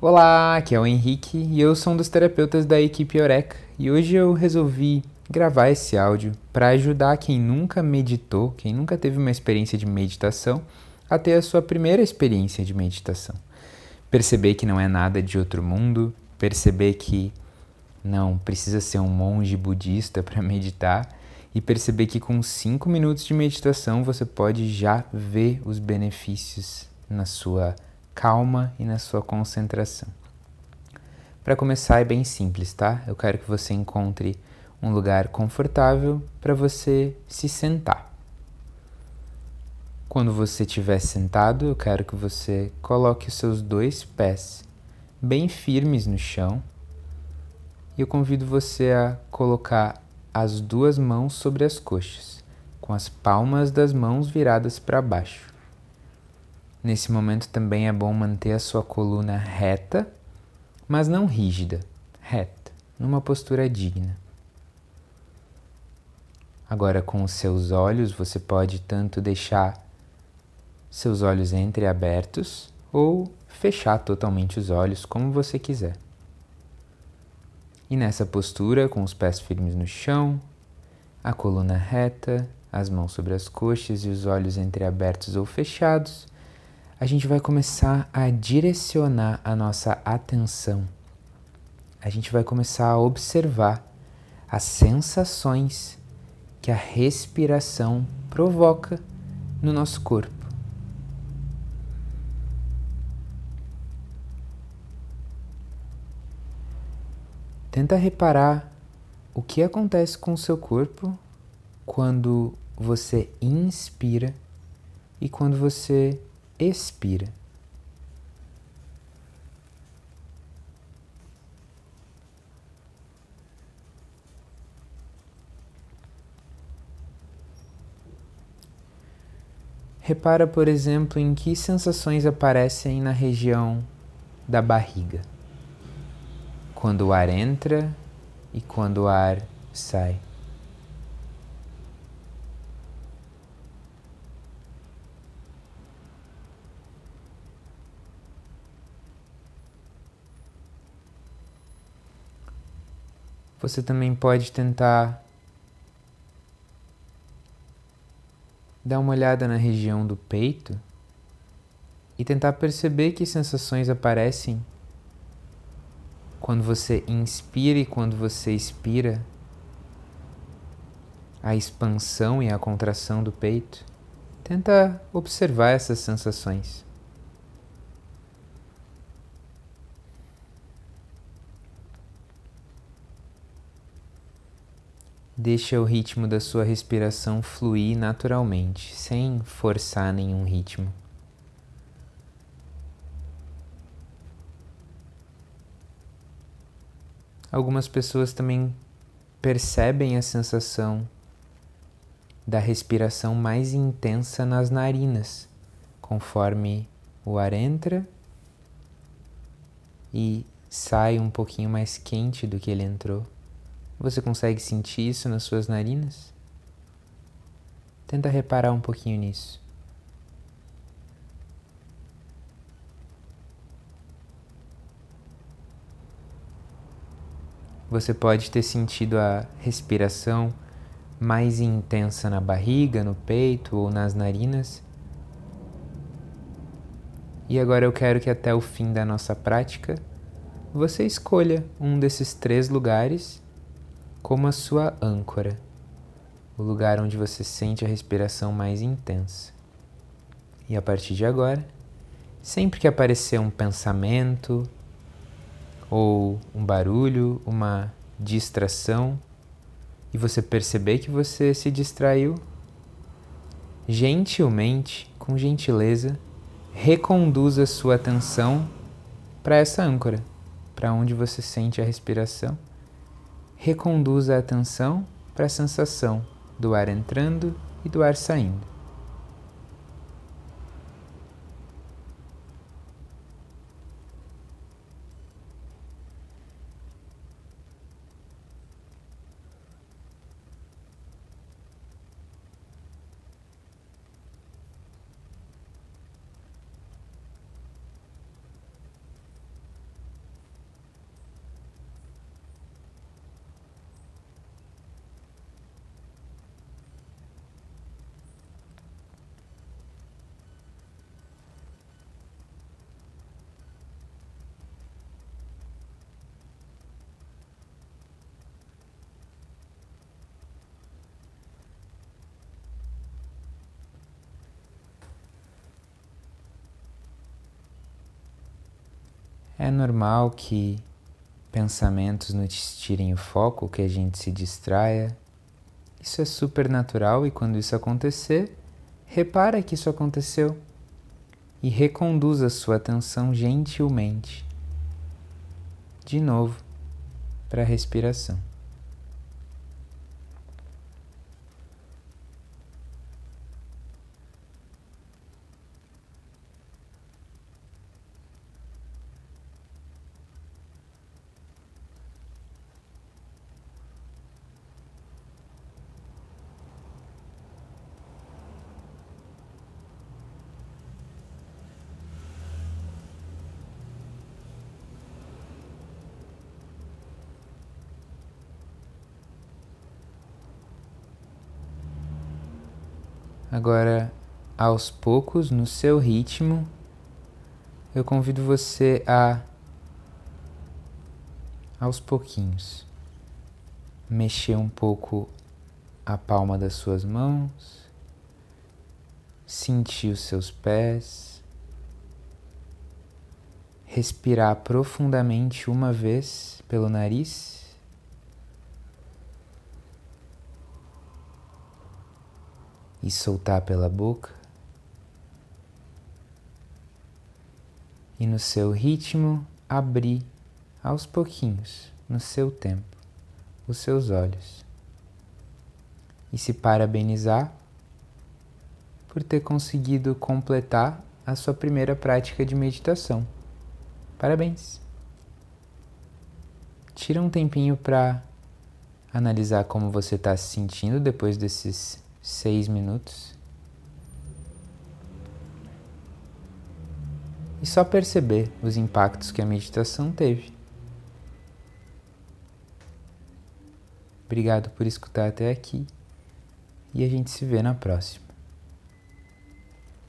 Olá, aqui é o Henrique e eu sou um dos terapeutas da equipe Eureka e hoje eu resolvi gravar esse áudio para ajudar quem nunca meditou, quem nunca teve uma experiência de meditação, a ter a sua primeira experiência de meditação. Perceber que não é nada de outro mundo, perceber que não precisa ser um monge budista para meditar e perceber que com cinco minutos de meditação você pode já ver os benefícios na sua calma e na sua concentração. Para começar é bem simples, tá? Eu quero que você encontre um lugar confortável para você se sentar. Quando você estiver sentado, eu quero que você coloque os seus dois pés bem firmes no chão. E eu convido você a colocar as duas mãos sobre as coxas, com as palmas das mãos viradas para baixo. Nesse momento também é bom manter a sua coluna reta, mas não rígida, reta, numa postura digna. Agora, com os seus olhos, você pode tanto deixar seus olhos entreabertos ou fechar totalmente os olhos, como você quiser. E nessa postura, com os pés firmes no chão, a coluna reta, as mãos sobre as coxas e os olhos entreabertos ou fechados, a gente vai começar a direcionar a nossa atenção. A gente vai começar a observar as sensações que a respiração provoca no nosso corpo. Tenta reparar o que acontece com o seu corpo quando você inspira e quando você expira. Repara, por exemplo, em que sensações aparecem na região da barriga. Quando o ar entra e quando o ar sai. Você também pode tentar dar uma olhada na região do peito e tentar perceber que sensações aparecem quando você inspira e quando você expira, a expansão e a contração do peito. Tenta observar essas sensações. Deixa o ritmo da sua respiração fluir naturalmente, sem forçar nenhum ritmo. Algumas pessoas também percebem a sensação da respiração mais intensa nas narinas, conforme o ar entra e sai um pouquinho mais quente do que ele entrou. Você consegue sentir isso nas suas narinas? Tenta reparar um pouquinho nisso. Você pode ter sentido a respiração mais intensa na barriga, no peito ou nas narinas. E agora eu quero que até o fim da nossa prática você escolha um desses três lugares como a sua âncora, o lugar onde você sente a respiração mais intensa. E a partir de agora, sempre que aparecer um pensamento ou um barulho, uma distração, e você perceber que você se distraiu, gentilmente, com gentileza, reconduza sua atenção para essa âncora, para onde você sente a respiração reconduza a atenção para a sensação do ar entrando e do ar saindo. É normal que pensamentos nos tirem o foco, que a gente se distraia. Isso é super natural e quando isso acontecer, repara que isso aconteceu e reconduza sua atenção gentilmente de novo para a respiração. Agora, aos poucos, no seu ritmo, eu convido você a, aos pouquinhos, mexer um pouco a palma das suas mãos, sentir os seus pés, respirar profundamente uma vez pelo nariz. E soltar pela boca. E no seu ritmo, abrir aos pouquinhos, no seu tempo, os seus olhos. E se parabenizar por ter conseguido completar a sua primeira prática de meditação. Parabéns! Tira um tempinho para analisar como você está se sentindo depois desses seis minutos. E só perceber os impactos que a meditação teve. Obrigado por escutar até aqui e a gente se vê na próxima.